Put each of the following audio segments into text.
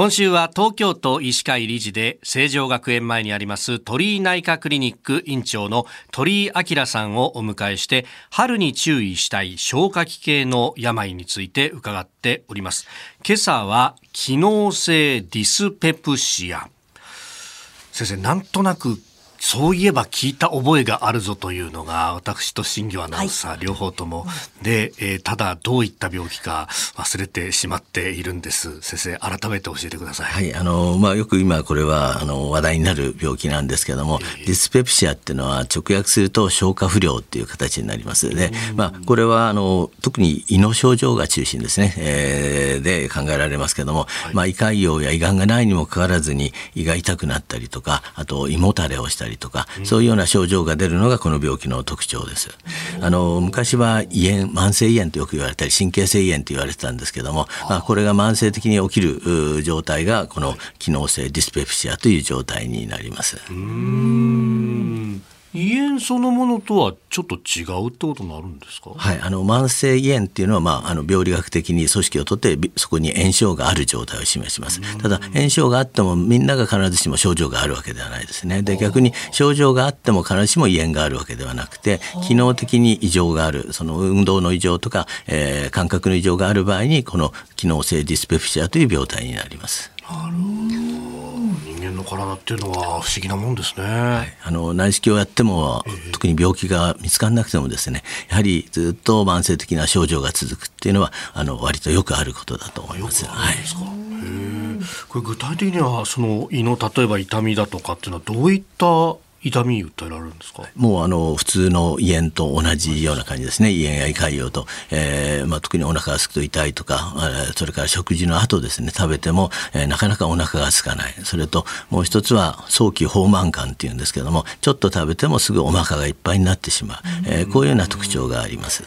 今週は東京都医師会理事で成城学園前にあります鳥居内科クリニック院長の鳥居明さんをお迎えして春に注意したい消化器系の病について伺っております。今朝は機能性ディスペプシア。先生なんとなくそういえば聞いた覚えがあるぞというのが私と新業アナウンサー両方とも、はい、で、えー、ただどういった病気か忘れてしまっているんです。先生改めて教えてください、はいあのまあ、よく今これはあの話題になる病気なんですけども、えー、ディスペプシアっていうのは直訳すると消化不良っていう形になります。で、まあ、これはあの特に胃の症状が中心ですね、えー、で考えられますけども、はい、まあ、胃潰瘍や胃がんがないにもかかわらずに胃が痛くなったりとかあと胃もたれをしたりりとか、そういうような症状が出るのがこの病気の特徴です。あの昔は胃炎慢性胃炎とよく言われたり神経性胃炎と言われてたんですけども、まあ、これが慢性的に起きる状態がこの機能性ディスペプシアという状態になります。胃炎そのものとはちょっと違うってことになるんですか？はい、あの慢性胃炎っていうのは、まあ、あの病理学的に組織をとってそこに炎症がある状態を示します。ただ炎症があってもみんなが必ずしも症状があるわけではないですね。で逆に症状があっても必ずしも胃炎があるわけではなくて機能的に異常があるその運動の異常とか、えー、感覚の異常がある場合にこの機能性ディスペプシアという病態になります。なるほどの体っていうのは不思議なもんですね、はい、あの内視鏡をやっても、えー、特に病気が見つからなくてもですねやはりずっと慢性的な症状が続くっていうのはあの割とよくあることだと思います。はい、これ具体的にはその胃の例えば痛みだとかっていうのはどういった痛み訴えられるんですか？もうあの普通の胃炎と同じような感じですね。胃炎や胃潰瘍と、えーまあ、特にお腹が空くと痛いとかそれから食事の後ですね。食べても、えー、なかなかお腹が空かない。それともう一つは早期放満感っていうんですけどもちょっと食べてもすぐお腹がいっぱいになってしまう、えー、こういうような特徴があります。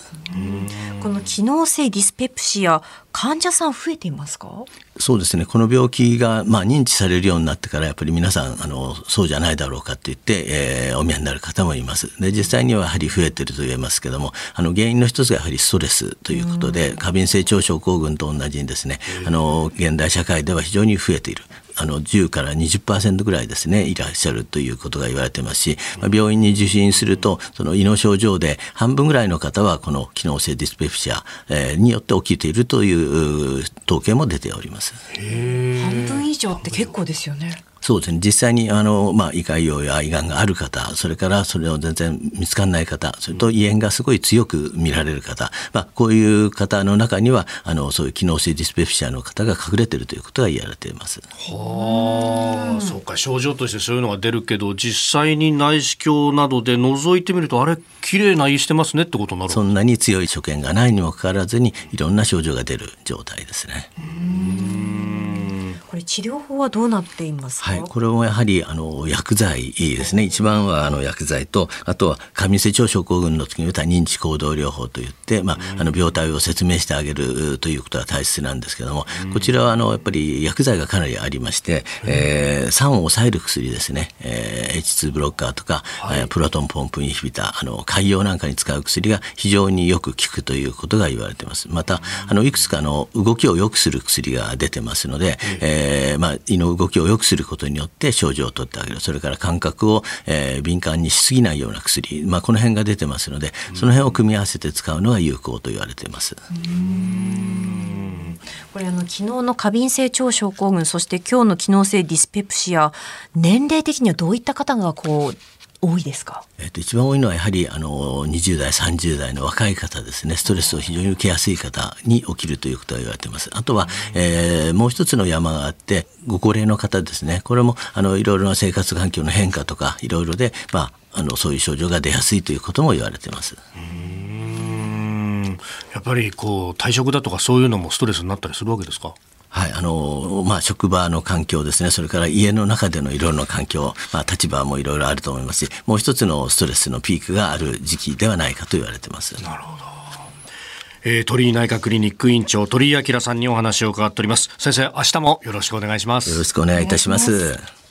この機能性ディスペプシア患者さん増えていますか？そうですね。この病気が、まあ、認知されるようになってからやっぱり皆さんあのそうじゃないだろうかって言って、えー、お見合いになる方もいます。で実際にはやはり増えてると言えますけどもあの原因の一つがやはりストレスということで過敏性腸症候群と同じにですね。あの現代社会では非常に増えている。あの10から20%ぐらいですねいらっしゃるということが言われてますし、まあ、病院に受診するとその胃の症状で半分ぐらいの方はこの機能性ディスペプシア、えー、によって起きているという統計も出ております。半分以上って結構ですよね。そうですね実際にあの、まあ、胃潰瘍や胃がんがある方それからそれを全然見つからない方それと胃炎がすごい強く見られる方、まあ、こういう方の中にはあのそういう機能性ディスペプシアの方が隠れているということが言われています。はあ、そうか症状としてそういうのが出るけど実際に内視鏡などで覗いてみるとあれ綺麗な胃してますねってことになるそんなに強い所見がないにもかかわらずにいろんな症状が出る状態ですね。これ治療法はどうなっていますはい、これもやはりあの薬剤ですね。一番はあの薬剤とあとは過敏性腸症候群の時に言った認知行動療法といって、まああの病態を説明してあげるということが大切なんですけども、こちらはあのやっぱり薬剤がかなりありまして、えー、酸を抑える薬ですね。えー、H2 ブロッカーとか、はい、プロトンポンプインヒビター、あの潰瘍なんかに使う薬が非常によく効くということが言われています。またあのいくつかの動きを良くする薬が出てますので、えーえー、まあ、胃の動きを良くすることによって症状を取ってあげる。それから感覚を、えー、敏感にしすぎないような薬、まあ、この辺が出てますのでその辺を組み合わせて使うのが有効と言われています。これあの昨日の過敏性腸症候群そして今日の機能性ディスペプシア年齢的にはどういった方がこう多いですか、えっと、一番多いのはやはりあの20代30代の若い方ですね。ストレスを非常に受けやすい方に起きるということが言われています。あとは、えー、もう一つの山があってご高齢の方ですね。これもあのいろいろな生活環境の変化とかいろいろで、まあ、あのそういう症状が出やすいということも言われています。やっぱりこう退職だとかそういうのもストレスになったりするわけですか？はい、あの、まあ、職場の環境ですね、それから家の中でのいろいろな環境、まあ、立場もいろいろあると思いますし、もう一つのストレスのピークがある時期ではないかと言われてます。なるほど。えー、鳥居内科クリニック院長鳥居明さんにお話を伺っております。先生、明日もよろしくお願いします。よろしくお願いいたします。